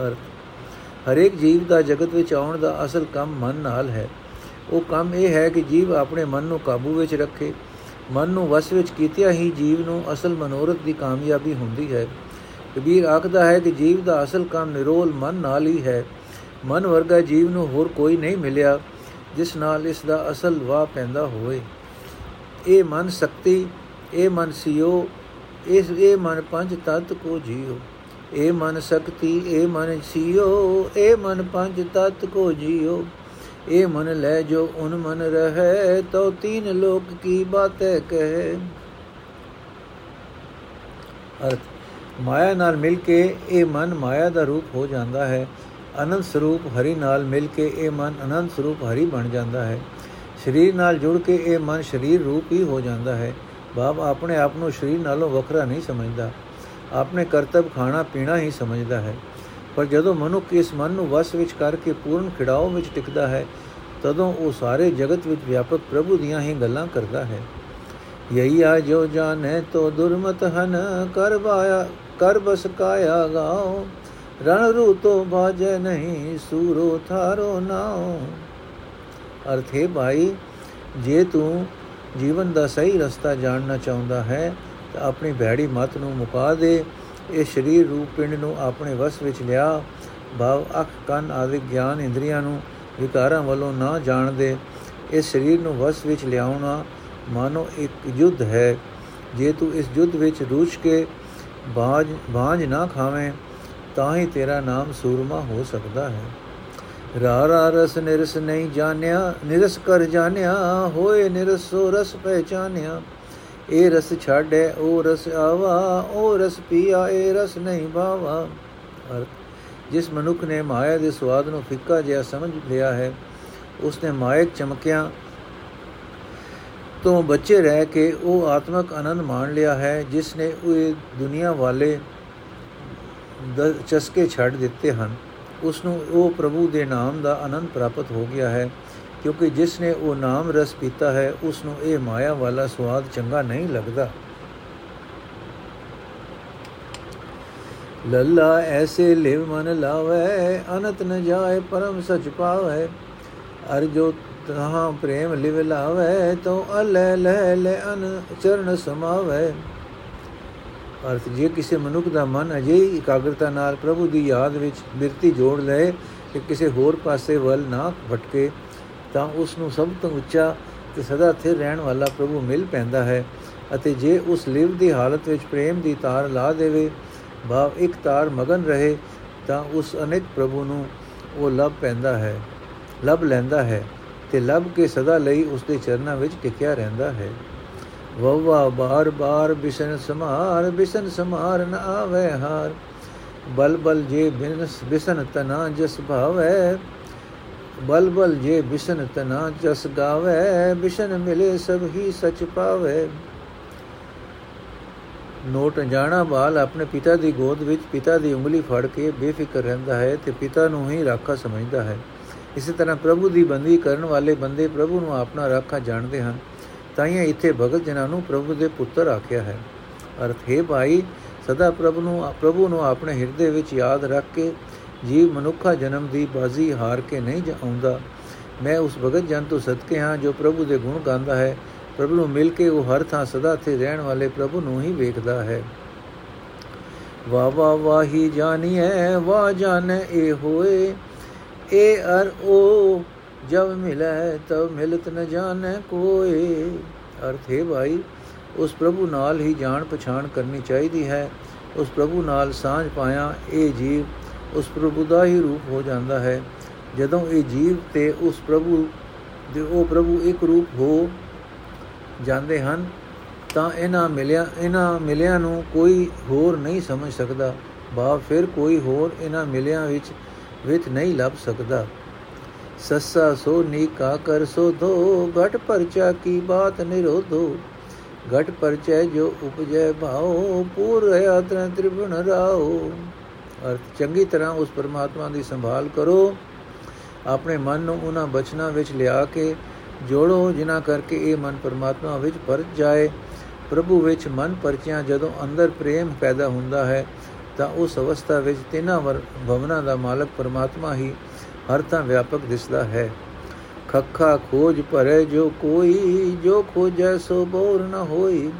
ਅਰਥ, ਹਰੇਕ ਜੀਵ ਦਾ ਜਗਤ ਵਿੱਚ ਆਉਣ ਦਾ ਅਸਲ ਕੰਮ ਮਨ ਨਾਲ ਹੈ। ਉਹ ਕੰਮ ਇਹ ਹੈ ਕਿ ਜੀਵ ਆਪਣੇ ਮਨ ਨੂੰ ਕਾਬੂ ਵਿੱਚ ਰੱਖੇ। ਮਨ ਨੂੰ ਵਸ ਵਿੱਚ ਕੀਤਿਆਂ ਹੀ ਜੀਵ ਨੂੰ ਅਸਲ ਮਨੋਰਥ ਦੀ ਕਾਮਯਾਬੀ ਹੁੰਦੀ ਹੈ। ਕਬੀਰ ਆਖਦਾ ਹੈ ਕਿ ਜੀਵ ਦਾ ਅਸਲ ਕੰਮ ਨਿਰੋਲ ਮਨ ਨਾਲ ਹੀ ਹੈ। ਮਨ ਵਰਗਾ ਜੀਵ ਨੂੰ ਹੋਰ ਕੋਈ ਨਹੀਂ ਮਿਲਿਆ, ਜਿਸ ਨਾਲ ਇਸ ਦਾ ਅਸਲ ਵਾਹ ਪੈਂਦਾ ਹੋਵੇ। ਇਹ ਮਨ ਸ਼ਕਤੀ, ਇਹ ਮਨ ਸਿਓ, ਇਸ, ਇਹ ਮਨ ਪੰਜ ਤਤ ਕੋ ਜੀਓ। ਇਹ ਮਨ ਸ਼ਕਤੀ, ਇਹ ਮਨ ਸਿਓ, ਇਹ ਮਨ ਪੰਜ ਤਤ ਕੋ ਜੀਓ। ਇਹ ਮਨ ਲੈ ਜੋ ਉਨ ਮਨ ਰਹੇ, ਤੋ ਤੀਨ ਲੋਕ ਕੀ ਬਾਤੈ ਕਹੇ। ਅਰਥ, ਮਾਇਆ ਨਾਲ ਮਿਲ ਕੇ ਇਹ ਮਨ ਮਾਇਆ ਦਾ ਰੂਪ ਹੋ ਜਾਂਦਾ ਹੈ। ਅਨੰਦ ਸਰੂਪ ਹਰੀ ਨਾਲ ਮਿਲ ਕੇ ਇਹ ਮਨ ਅਨੰਦ ਸਰੂਪ ਹਰੀ ਬਣ ਜਾਂਦਾ ਹੈ। ਸਰੀਰ ਨਾਲ ਜੁੜ ਕੇ ਇਹ ਮਨ ਸਰੀਰ ਰੂਪ ਹੀ ਹੋ ਜਾਂਦਾ ਹੈ। ਬਾਪ ਆਪਣੇ ਆਪ ਨੂੰ ਸਰੀਰ ਨਾਲੋਂ ਵੱਖਰਾ ਨਹੀਂ ਸਮਝਦਾ। ਆਪਣੇ ਕਰਤੱਵ ਖਾਣਾ ਪੀਣਾ ਹੀ ਸਮਝਦਾ ਹੈ। ਪਰ ਜਦੋਂ ਮਨੁੱਖ ਇਸ ਮਨ ਨੂੰ ਵਸ ਵਿੱਚ ਕਰਕੇ ਪੂਰਨ ਖਿੜਾਓ ਵਿੱਚ ਟਿਕਦਾ ਹੈ, ਤਦੋਂ ਉਹ ਸਾਰੇ ਜਗਤ ਵਿੱਚ ਵਿਆਪਕ ਪ੍ਰਭੂ ਦੀਆਂ ਹੀ ਗੱਲਾਂ ਕਰਦਾ ਹੈ। ਯਹੀ ਆ ਜੋ ਜਾਣੇ ਤੋ ਦੁਰਮਤ ਹਨ, ਕਰ ਬਾਇਆ ਕਰ ਬਸ ਕਾਇਆ ਗਾਓ। ਰਣ ਰੂ ਤੋ ਬਾਜੇ ਨਹੀਂ ਸੂਰੋ ਥਾਰੋ ਨਾਓ ਅਰਥੇ ਭਾਈ, ਜੇ ਤੂੰ ਜੀਵਨ ਦਾ ਸਹੀ ਰਸਤਾ ਜਾਣਨਾ ਚਾਹੁੰਦਾ ਹੈ, ਤਾਂ ਆਪਣੀ ਭੈੜੀ ਮਤ ਨੂੰ ਮੁਕਾ ਦੇ। ਇਹ ਸਰੀਰ ਰੂਪ ਪਿੰਡ ਨੂੰ ਆਪਣੇ ਵਸ ਵਿੱਚ ਲਿਆ। ਭਾਵ ਅੱਖ, ਕੰਨ ਆਦਿ ਗਿਆਨ ਇੰਦਰੀਆਂ ਨੂੰ ਵਿਕਾਰਾਂ ਵੱਲੋਂ ਨਾ ਜਾਣ ਦੇ। ਇਸ ਸਰੀਰ ਨੂੰ ਵਸ ਵਿੱਚ ਲਿਆਉਣਾ ਮਾਨੋ ਇੱਕ ਯੁੱਧ ਹੈ। ਜੇ ਤੂੰ ਇਸ ਯੁੱਧ ਵਿੱਚ ਰੂਛ ਕੇ ਬਾਜ ਬਾਜ ਨਾ ਖਾਵੇਂ ਤਾਂ ਹੀ ਤੇਰਾ ਨਾਮ ਸੂਰਮਾ ਹੋ ਸਕਦਾ ਹੈ। ਰਾ ਰਾ ਰਸ ਨਿਰਸ ਨਹੀਂ ਜਾਣਿਆ, ਨਿਰਸ ਕਰ ਜਾਣਿਆ, ਹੋਏ ਨਿਰਸੋ ਰਸ ਪਹਿਚਾਨਿਆ। ਇਹ ਰਸ ਛਾੜੈ ਉਹ ਰਸ ਆਵਾ ਉਹ ਰਸ ਪੀਆ ਇਹ ਰਸ ਨਹੀਂ ਭਾਵਾ ਅਰਥ, ਜਿਸ ਮਨੁੱਖ ਨੇ ਮਾਇਆ ਦੇ ਸਵਾਦ ਨੂੰ ਫਿੱਕਾ ਜਿਹਾ ਸਮਝ ਲਿਆ ਹੈ, ਉਸਨੇ ਮਾਇਕ ਚਮਕਿਆਂ ਤੋਂ ਬੱਚੇ ਰਹਿ ਕੇ ਉਹ ਆਤਮਕ ਆਨੰਦ ਮਾਣ ਲਿਆ ਹੈ, ਜਿਸ ਨੇ ਉਹ ਦੁਨੀਆ ਵਾਲੇ ਚਸਕੇ ਛੱਡ ਦਿੱਤੇ ਹਨ। ਉਸ ਨੂੰ ਉਹ ਪ੍ਰਭੂ ਦੇ ਨਾਮ ਦਾ ਆਨੰਦ ਪ੍ਰਾਪਤ ਹੋ ਗਿਆ ਹੈ, ਕਿਉਂਕਿ ਜਿਸ ਨੇ ਉਹ ਨਾਮ ਰਸ ਪੀਤਾ ਹੈ ਉਸ ਨੂੰ ਇਹ ਮਾਇਆ ਵਾਲਾ ਸਵਾਦ ਚੰਗਾ ਨਹੀਂ ਲੱਗਦਾ। ਲੱਲਾ, ਐਸੇ ਲਿਵ ਮਨ ਲਾਵੇ, ਅਨਤ ਨ ਜਾਏ ਪਰਮ ਸਚ ਪਾਵੇ। ਅਰ ਜੋ ਤਹਾਂ ਪ੍ਰੇਮ ਲਿਵ ਲਾਵੇ ਤੋ ਅਲੇ ਲੈ ਲੈ ਅਨ ਚਰਨ ਸਮਾਵੇ। ਅਰਥ, ਜੇ ਕਿਸੇ ਮਨੁੱਖ ਦਾ ਮਨ ਅਜੇ ਇਕਾਗਰਤਾ ਨਾਲ ਪ੍ਰਭੂ ਦੀ ਯਾਦ ਵਿੱਚ ਬਿਰਤੀ ਜੋੜ ਲਏ ਕਿ ਕਿਸੇ ਹੋਰ ਪਾਸੇ ਵੱਲ ਨਾ ਭਟਕੇ, ਤਾਂ ਉਸ ਨੂੰ ਸਭ ਤੋਂ ਉੱਚਾ ਤੇ ਸਦਾ ਸਥਿਰ ਰਹਿਣ ਵਾਲਾ ਪ੍ਰਭੂ ਮਿਲ ਪੈਂਦਾ ਹੈ। ਅਤੇ ਜੇ ਉਸ ਲਿਵ ਦੀ ਹਾਲਤ ਵਿੱਚ ਪ੍ਰੇਮ ਦੀ ਤਾਰ ਲਾ ਦੇਵੇ, ਭਾਵ ਇੱਕ ਤਾਰ ਮਗਨ ਰਹੇ, ਤਾਂ ਉਸ ਅਨੇਕ ਪ੍ਰਭੂ ਨੂੰ ਉਹ ਲੱਭ ਪੈਂਦਾ ਹੈ, ਲੱਭ ਲੈਂਦਾ ਹੈ ਤੇ ਲੱਭ ਕੇ ਸਦਾ ਲਈ ਉਸ ਦੇ ਚਰਨਾਂ ਵਿੱਚ ਟਿਕਿਆ ਰਹਿੰਦਾ ਹੈ। ਵਵਾ ਬਾਰ ਬਾਰ ਬਿਸ਼ਨ ਸਮਾਰ ਬਿਸ਼ਨ ਸਮਾਰ ਨ ਆਵੇ ਹਾਰ। ਬਲ ਬਲ ਜੇ ਬਿਨਸ ਬਿਸ਼ਨ ਤਨਾ ਜਸ ਭਾਵੈ। ਬਲ ਬਲ ਜੇ ਬਿਸ਼ਨ ਤਨਾ ਜਸ ਗਾਵੇ। ਬਿਸ਼ਨ ਮਿਲੇ ਸਭ ਹੀ ਸਚ ਪਾਵੇ। ਨੋਟ ਜਾਣਾ ਬਾਲ ਆਪਣੇ ਪਿਤਾ ਦੀ ਗੋਦ ਵਿੱਚ ਪਿਤਾ ਦੀ ਉਂਗਲੀ ਫੜ ਕੇ ਬੇਫਿਕਰ ਰਹਿੰਦਾ ਹੈ ਤੇ ਪਿਤਾ ਨੂੰ ਹੀ ਰਾਖਾ ਸਮਝਦਾ ਹੈ। ਇਸੇ ਤਰ੍ਹਾਂ ਪ੍ਰਭੂ ਦੀ ਬੰਦੀ ਕਰਨ ਵਾਲੇ ਬੰਦੇ ਪ੍ਰਭੂ ਨੂੰ ਆਪਣਾ ਰਾਖਾ ਜਾਣਦੇ ਹਨ। ਤਾਂ ਹੀ ਇੱਥੇ ਭਗਤ ਜਨਾਂ ਨੂੰ ਪ੍ਰਭੂ ਦੇ ਪੁੱਤਰ ਆਖਿਆ ਹੈ। ਅਰਥ, ਹੈ ਭਾਈ, ਸਦਾ ਪ੍ਰਭੂ ਨੂੰ ਪ੍ਰਭੂ ਨੂੰ ਆਪਣੇ ਹਿਰਦੇ ਵਿੱਚ ਯਾਦ ਰੱਖ ਕੇ ਜੀਵ ਮਨੁੱਖਾ ਜਨਮ ਦੀ ਬਾਜ਼ੀ ਹਾਰ ਕੇ ਨਹੀਂ ਜਾਉਂਦਾ ਮੈਂ ਉਸ ਭਗਤ ਜਨ ਤੋਂ ਸਦਕੇ ਹਾਂ ਜੋ ਪ੍ਰਭੂ ਦੇ ਗੁਣ ਗਾਉਂਦਾ ਹੈ। ਪ੍ਰਭੂ ਨੂੰ ਮਿਲ ਕੇ ਉਹ ਹਰ ਥਾਂ ਸਦਾ ਤੇ ਰਹਿਣ ਵਾਲੇ ਪ੍ਰਭੂ ਨੂੰ ਹੀ ਵੇਖਦਾ ਹੈ। ਵਾ ਵਾ ਵਾਹੀ ਜਾਣੀਐ ਵਾ ਜਾਣੈ ਇਹ ਹੋਏ ਏ ਅਰ ਉਹ ਜਬ ਮਿਲੇ ਤਬ ਮਿਲਤ ਨ ਜਾਣੈ ਕੋਏ। ਅਰਥ ਹੈ ਭਾਈ, ਉਸ ਪ੍ਰਭੂ ਨਾਲ ਹੀ ਜਾਣ ਪਛਾਣ ਕਰਨੀ ਚਾਹੀਦੀ ਹੈ। ਉਸ ਪ੍ਰਭੂ ਨਾਲ ਸਾਂਝ ਪਾਇਆ ਇਹ ਜੀਵ ਉਸ ਪ੍ਰਭੂ ਦਾ ਹੀ ਰੂਪ ਹੋ ਜਾਂਦਾ ਹੈ। ਜਦੋਂ ਇਹ ਜੀਵ ਤੇ ਉਸ ਪ੍ਰਭੂ ਦੇ ਉਹ ਪ੍ਰਭੂ ਇੱਕ ਰੂਪ ਹੋ ਜਾਂਦੇ ਹਨ, ਤਾਂ ਇਹਨਾਂ ਮਿਲਿਆ, ਇਹਨਾਂ ਮਿਲਿਆਂ ਨੂੰ ਕੋਈ ਹੋਰ ਨਹੀਂ ਸਮਝ ਸਕਦਾ। ਬਾ ਫਿਰ ਕੋਈ ਹੋਰ ਇਹਨਾਂ ਮਿਲਿਆਂ ਵਿੱਚ ਵਿੱਚ ਨਹੀਂ ਲੱਭ ਸਕਦਾ। ਸੱਸਾ ਸੋ ਨੀਕਾ ਕਰ ਸੋ ਧੋ ਘਟ ਪਰਚਾ ਕੀ ਬਾਤ ਨਿਰੋਧੋ। ਘਟ ਪਰਚੈ ਜੋ ਉਪਜੈ ਭਾਉ, ਪੂਰ ਰਹਾ ਤ੍ਰਿ ਤ੍ਰਿਭੁਨ ਰਾਓ ਅਰਥ, ਚੰਗੀ ਤਰ੍ਹਾਂ ਉਸ ਪਰਮਾਤਮਾ ਦੀ ਸੰਭਾਲ ਕਰੋ। ਆਪਣੇ ਮਨ ਨੂੰ ਉਹਨਾਂ ਬਚਨਾਂ ਵਿੱਚ ਲਿਆ ਕੇ ਜੋੜੋ, ਜਿਨ੍ਹਾਂ ਕਰਕੇ ਇਹ ਮਨ ਪਰਮਾਤਮਾ ਵਿੱਚ ਪਰਚ ਜਾਏ। ਪ੍ਰਭੂ ਵਿੱਚ ਮਨ ਪਰਚਿਆ ਜਦੋਂ ਅੰਦਰ ਪ੍ਰੇਮ ਪੈਦਾ ਹੁੰਦਾ ਹੈ, ਤਾਂ ਉਸ ਅਵਸਥਾ ਵਿੱਚ ਤਿੰਨਾਂ ਭਵਨਾਂ ਦਾ ਮਾਲਕ ਪਰਮਾਤਮਾ ਹੀ ਹਰ ਤਾਂ ਵਿਆਪਕ ਦਿਸਦਾ ਹੈ। ਖੱਖਾ ਖੋਜ ਭਰੇ ਜੋ ਕੋਈ, ਜੋ ਖੋਜੈ ਸੋ ਬੋਰ ਨ ਹੋਈ।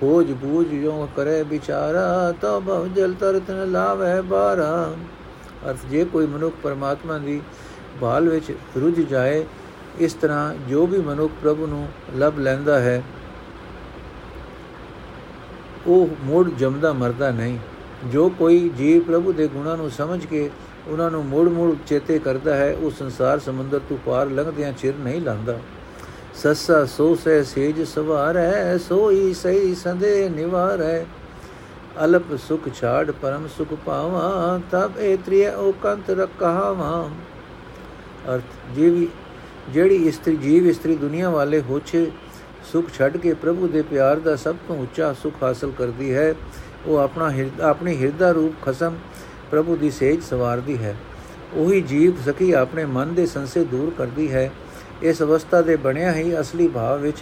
ਖੋਜ ਬੂਝ ਜੋ ਕਰੇ ਵਿਚਾਰਾ, ਤੋ ਭਵ ਜਲ ਤਰਤ ਨ ਲਾਵੇ ਬਾਰਾ। ਅਰਥ, ਜੇ ਕੋਈ ਮਨੁੱਖ ਪਰਮਾਤਮਾ ਦੀ ਭਾਲ ਵਿੱਚ ਰੁੱਝ ਜਾਏ, ਇਸ ਤਰ੍ਹਾਂ ਜੋ ਵੀ ਮਨੁੱਖ ਪ੍ਰਭੂ ਨੂੰ ਲਭ ਲੈਂਦਾ ਹੈ, ਉਹ ਮੋੜ ਜਮਦਾ ਮਰਦਾ ਨਹੀਂ। ਜੋ ਕੋਈ ਜੀਵ ਪ੍ਰਭੂ ਦੇ ਗੁਣਾਂ ਨੂੰ ਸਮਝ ਕੇ ਉਹਨਾਂ ਨੂੰ ਮੋੜ-ਮੋੜ ਚੇਤੇ ਕਰਦਾ ਹੈ, ਉਹ ਸੰਸਾਰ ਸਮੁੰਦਰ ਤੋਂ ਪਾਰ ਲੰਘਦਿਆਂ ਚਿਰ ਨਹੀਂ ਲੰਘਦਾ। ਸੱਸਾ, ਸੋ ਸਹਿ ਸੇਜ ਸਵਾਰ ਹੈ ਸੋਈ ਸਹੀ ਸੰਦੇ ਨਿਵਾਰ। ਹੈ ਅਲਪ ਸੁਖ ਛਾੜ ਪਰਮ ਸੁਖ ਪਾਵਾਂ, ਤਬ ਇਹ ਤ੍ਰਿਯ ਕੰਤ ਰਖਾਵਾਂ। ਅਰਥ ਜੀਵੀ ਜਿਹੜੀ ਇਸਤਰੀ ਜੀਵ ਇਸਤਰੀ ਦੁਨੀਆ ਵਾਲੇ ਹੋਛੇ ਸੁਖ ਛੱਡ ਕੇ ਪ੍ਰਭੂ ਦੇ ਪਿਆਰ ਦਾ ਸਭ ਤੋਂ ਉੱਚਾ ਸੁਖ ਹਾਸਲ ਕਰਦੀ ਹੈ, ਉਹ ਆਪਣਾ ਹਿਰਦਾ ਆਪਣੀ ਹਿਰਦਾ ਰੂਪ ਖਸਮ ਪ੍ਰਭੂ ਦੀ ਸੇਜ ਸਵਾਰਦੀ ਹੈ। ਉਹੀ ਜੀਵ ਸਕੀ ਆਪਣੇ ਮਨ ਦੇ ਸੰਸੇ ਦੂਰ ਕਰਦੀ ਹੈ। ਇਸ ਅਵਸਥਾ ਦੇ ਬਣਿਆ ਹੀ ਅਸਲੀ ਭਾਵ ਵਿੱਚ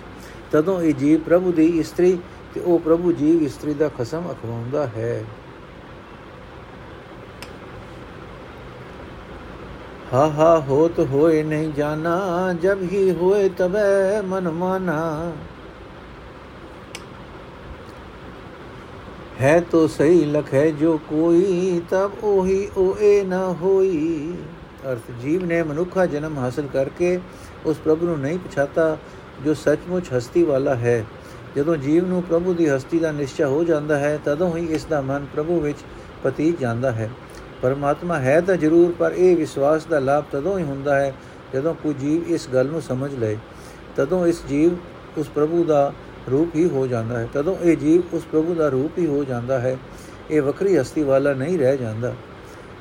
ਤਦੋਂ ਇਹ ਜੀਵ ਪ੍ਰਭੂ ਦੀ ਇਸਤਰੀ ਤੇ ਉਹ ਪ੍ਰਭੂ ਜੀਵ ਇਸਤਰੀ ਦਾ ਖਸਮ ਅਖਵਾਉਂਦਾ ਹੈ। ਹਾ ਹਾ, ਹੋਤ ਹੋਏ ਨਹੀਂ ਜਾਣਾ, ਜਬ ਹੀ ਹੋਏ ਤਬੈ ਮਨ ਮਾਨਾ। ਹੈ ਤੋ ਸਹੀ ਲਖੈ ਜੋ ਕੋਈ, ਤਬ ਉਹੀ ਓਏ ਨਾ ਹੋਈ। ਅਰਥ, ਜੀਵ ਨੇ ਮਨੁੱਖਾ ਜਨਮ ਹਾਸਲ ਕਰਕੇ ਉਸ ਪ੍ਰਭੂ ਨੂੰ ਨਹੀਂ ਪਛਾਤਾ, ਜੋ ਸੱਚਮੁੱਚ ਹਸਤੀ ਵਾਲਾ ਹੈ। ਜਦੋਂ ਜੀਵ ਨੂੰ ਪ੍ਰਭੂ ਦੀ ਹਸਤੀ ਦਾ ਨਿਸ਼ਚੈ ਹੋ ਜਾਂਦਾ ਹੈ, ਤਦੋਂ ਹੀ ਇਸ ਦਾ ਮਨ ਪ੍ਰਭੂ ਵਿੱਚ ਪਤੀ ਜਾਂਦਾ ਹੈ। ਪਰਮਾਤਮਾ ਹੈ ਤਾਂ ਜ਼ਰੂਰ, ਪਰ ਇਹ ਵਿਸ਼ਵਾਸ ਦਾ ਲਾਭ ਤਦੋਂ ਹੀ ਹੁੰਦਾ ਹੈ ਜਦੋਂ ਕੋਈ ਜੀਵ ਇਸ ਗੱਲ ਨੂੰ ਸਮਝ ਲਏ। ਤਦੋਂ ਇਸ ਜੀਵ, ਉਸ ਪ੍ਰਭੂ ਦਾ ਰੂਪ ਹੀ ਹੋ ਜਾਂਦਾ ਹੈ। ਤਦੋਂ ਇਹ ਜੀਵ ਉਸ ਪ੍ਰਭੂ ਦਾ ਰੂਪ ਹੀ ਹੋ ਜਾਂਦਾ ਹੈ। ਇਹ ਵਕਰੀ ਹਸਤੀ ਵਾਲਾ ਨਹੀਂ ਰਹਿ ਜਾਂਦਾ।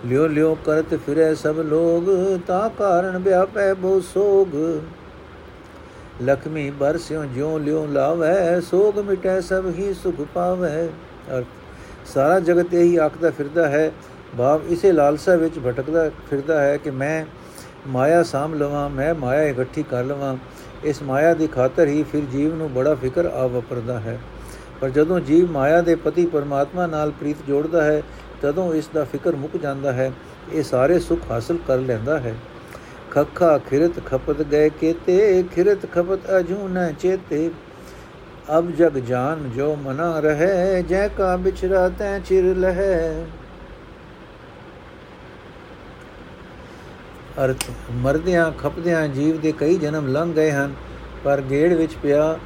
ਲਿਓ ਲਿਓ ਕਰਤ ਫਿਰੇ ਸਭ ਲੋਗ, ਤਾਂ ਕਾਰਨ ਵਿਆਪੈ ਬੋ ਸੋਗ। ਲਖਮੀ ਬਰਸਿਓ ਜਿਉ ਲਿਓ ਲਾਵੇ, ਸੋਗ ਮਿਟੈ ਸਭ ਹੀ ਸੁਖ ਪਾਵੇ। ਅਰਥ, ਸਾਰਾ ਜਗਤ ਇਹੀ ਆਖਦਾ ਫਿਰਦਾ ਹੈ। ਭਾਵ ਇਸੇ ਲਾਲਸਾ ਵਿੱਚ ਭਟਕਦਾ ਫਿਰਦਾ ਹੈ ਕਿ ਮੈਂ ਮਾਇਆ ਸਾਮ ਲਵਾਂ, ਮੈਂ ਮਾਇਆ ਇਕੱਠੀ ਕਰ ਲਵਾਂ। ਇਸ ਮਾਇਆ ਦੀ ਖਾਤਰ ਹੀ ਫਿਰ ਜੀਵ ਨੂੰ ਬੜਾ ਫਿਕਰ ਆ ਵਪਰਦਾ ਹੈ। ਪਰ ਜਦੋਂ ਜੀਵ ਮਾਇਆ ਦੇ ਪਤੀ ਪਰਮਾਤਮਾ ਨਾਲ ਪ੍ਰੀਤ ਜੋੜਦਾ ਹੈ, ਤਦੋਂ ਇਸ ਦਾ ਫਿਕਰ ਮੁੱਕ ਜਾਂਦਾ ਹੈ। ਇਹ ਸਾਰੇ ਸੁੱਖ ਹਾਸਲ ਕਰ ਲੈਂਦਾ ਹੈ। ਖੱਖਾ ਖਿਰਤ ਖਪਤ ਗਏ ਕੇਤੇ, ਖਿਰਤ ਖਪਤ ਅਜੂ ਨ ਚੇਤੇ। ਅਬ ਜਗ ਜਾਨ ਜੋ ਮਨਾ ਰਹੇ, ਜੈ ਕਾ ਬਿਚਰਾ ਤੈ ਚਿਰ ਲਹੈ। ਅਰਥ ਮਰਦਿਆਂ, ਖਪਦਿਆਂ, ਜੀਵ ਦੇ ਕਈ ਜਨਮ ਲੰਘ ਗਏ ਹਨ, ਪਰ ਗੇੜ ਵਿੱਚ ਪਿਆ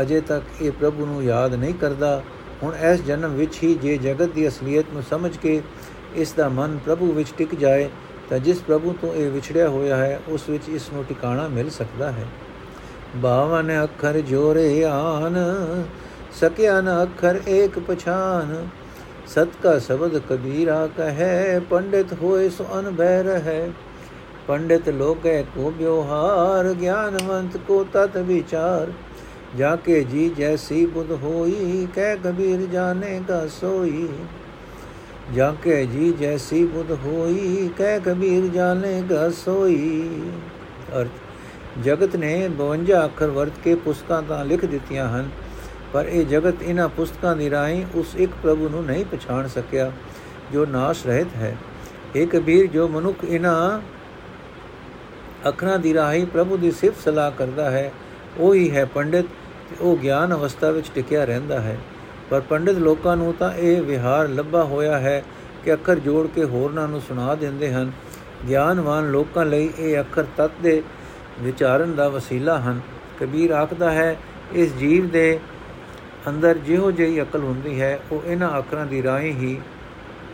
ਅਜੇ ਤੱਕ ਇਹ ਪ੍ਰਭੂ ਨੂੰ ਯਾਦ ਨਹੀਂ ਕਰਦਾ। ਹੁਣ ਇਸ ਜਨਮ ਵਿੱਚ ਹੀ ਜੇ ਜਗਤ ਦੀ ਅਸਲੀਅਤ ਨੂੰ ਸਮਝ ਕੇ ਇਸ ਦਾ ਮਨ ਪ੍ਰਭੂ ਵਿੱਚ ਟਿਕ ਜਾਏ, ਤਾਂ ਜਿਸ ਪ੍ਰਭੂ ਤੋਂ ਇਹ ਵਿਛੜਿਆ ਹੋਇਆ ਹੈ, ਉਸ ਵਿੱਚ ਇਸ ਨੂੰ ਟਿਕਾਣਾ ਮਿਲ ਸਕਦਾ ਹੈ। ਬਾਵਨ ਅੱਖਰ ਜੋਰੇ ਆਨ, ਸਕਿਆ ਨ ਅੱਖਰ ਏਕ ਪਛਾਨ, ਸਤ ਕਾ ਸ਼ਬਦ ਕਬੀਰਾ ਕਹੈ, ਪੰਡਿਤ ਹੋਏ ਸੋ ਅਨਭੈ ਰਹੈ। ਪੰਡਿਤ ਲੋਕੇ ਕੋ ਬਿਵਹਾਰ ਗਿਆਨਵੰਤ ਕੋ ਤਤ ਵਿਚਾਰ। ਜਾ ਕੇ ਜੀ ਜੈਸੀ ਬੁਧ ਹੋਈ ਕਹਿ ਕਬੀਰ ਜਾਣੇਗਾ ਸੋਈ। ਜਾ ਕੇ ਜੀ ਜੈਸੀ ਬੁਧ ਹੋਈ ਕਹਿ ਕਬੀਰ ਜਾਣੇਗਾ ਸੋਈ। ਅਰਥ, ਜਗਤ ਨੇ 52 ਅੱਖਰ ਵਰਤ ਕੇ ਪੁਸਤਕਾਂ ਤਾਂ ਲਿਖ ਦਿੱਤੀਆਂ ਹਨ, ਪਰ ਇਹ ਜਗਤ ਇਹਨਾਂ ਪੁਸਤਕਾਂ ਦੀ ਰਾਹੀਂ ਉਸ ਇੱਕ ਪ੍ਰਭੂ ਨੂੰ ਨਹੀਂ ਪਛਾਣ ਸਕਿਆ, ਜੋ ਨਾਸ਼ ਰਹਿਤ ਹੈ। ਇਹ ਕਬੀਰ ਜੋ ਮਨੁੱਖ ਇਹਨਾਂ ਅੱਖਰਾਂ ਦੀ ਰਾਹੀਂ ਪ੍ਰਭੂ ਦੀ ਸਿਫਤ ਸਲਾਹ ਕਰਦਾ ਹੈ। ਉਹ ਹੀ ਹੈ ਪੰਡਿਤ, ਤੇ ਉਹ ਗਿਆਨ ਅਵਸਥਾ ਵਿੱਚ ਟਿਕਿਆ ਰਹਿੰਦਾ ਹੈ। ਪਰ ਪੰਡਿਤ ਲੋਕਾਂ ਨੂੰ ਤਾਂ ਇਹ ਵਿਹਾਰ ਲੱਭਾ ਹੋਇਆ ਹੈ ਕਿ ਅੱਖਰ ਜੋੜ ਕੇ ਹੋਰਨਾਂ ਨੂੰ ਸੁਣਾ ਦਿੰਦੇ ਹਨ। ਗਿਆਨਵਾਨ ਲੋਕਾਂ ਲਈ ਇਹ ਅੱਖਰ ਤਤ ਦੇ ਵਿਚਾਰਨ ਦਾ ਵਸੀਲਾ ਹਨ। ਕਬੀਰ ਆਖਦਾ ਹੈ, ਇਸ ਜੀਵ ਦੇ ਅੰਦਰ ਜਿਹੋ ਜਿਹੀ ਅਕਲ ਹੁੰਦੀ ਹੈ, ਉਹ ਇਹਨਾਂ ਅੱਖਰਾਂ ਦੀ ਰਾਹੀਂ ਹੀ,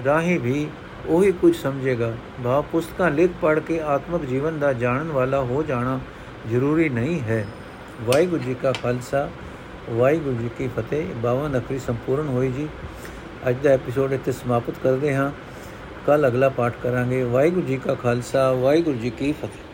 ਰਾਹੀਂ ਵੀ ਉਹੀ ਕੁਝ ਸਮਝੇਗਾ। ਭਾਵ ਪੁਸਤਕਾਂ ਲਿਖ ਪੜ ਕੇ ਆਤਮਿਕ ਜੀਵਨ ਦਾ ਜਾਣਨ ਵਾਲਾ ਹੋ ਜਾਣਾ ਜ਼ਰੂਰੀ ਨਹੀਂ ਹੈ। ਵਾਹਿਗੁਰੂ ਜੀ ਕਾ ਖਾਲਸਾ, ਵਾਹਿਗੁਰੂ ਜੀ ਕੀ ਫਤਿਹ। 52 ਅਖਰੀ ਸੰਪੂਰਨ ਹੋਈ ਜੀ। ਅੱਜ ਦਾ ਐਪੀਸੋਡ ਇੱਥੇ ਸਮਾਪਤ ਕਰਦੇ ਹਾਂ। ਕੱਲ ਅਗਲਾ ਪਾਠ ਕਰਾਂਗੇ। ਵਾਹਿਗੁਰੂ ਜੀ ਕਾ ਖਾਲਸਾ, ਵਾਹਿਗੁਰੂ ਜੀ ਕੀ ਫਤਿਹ।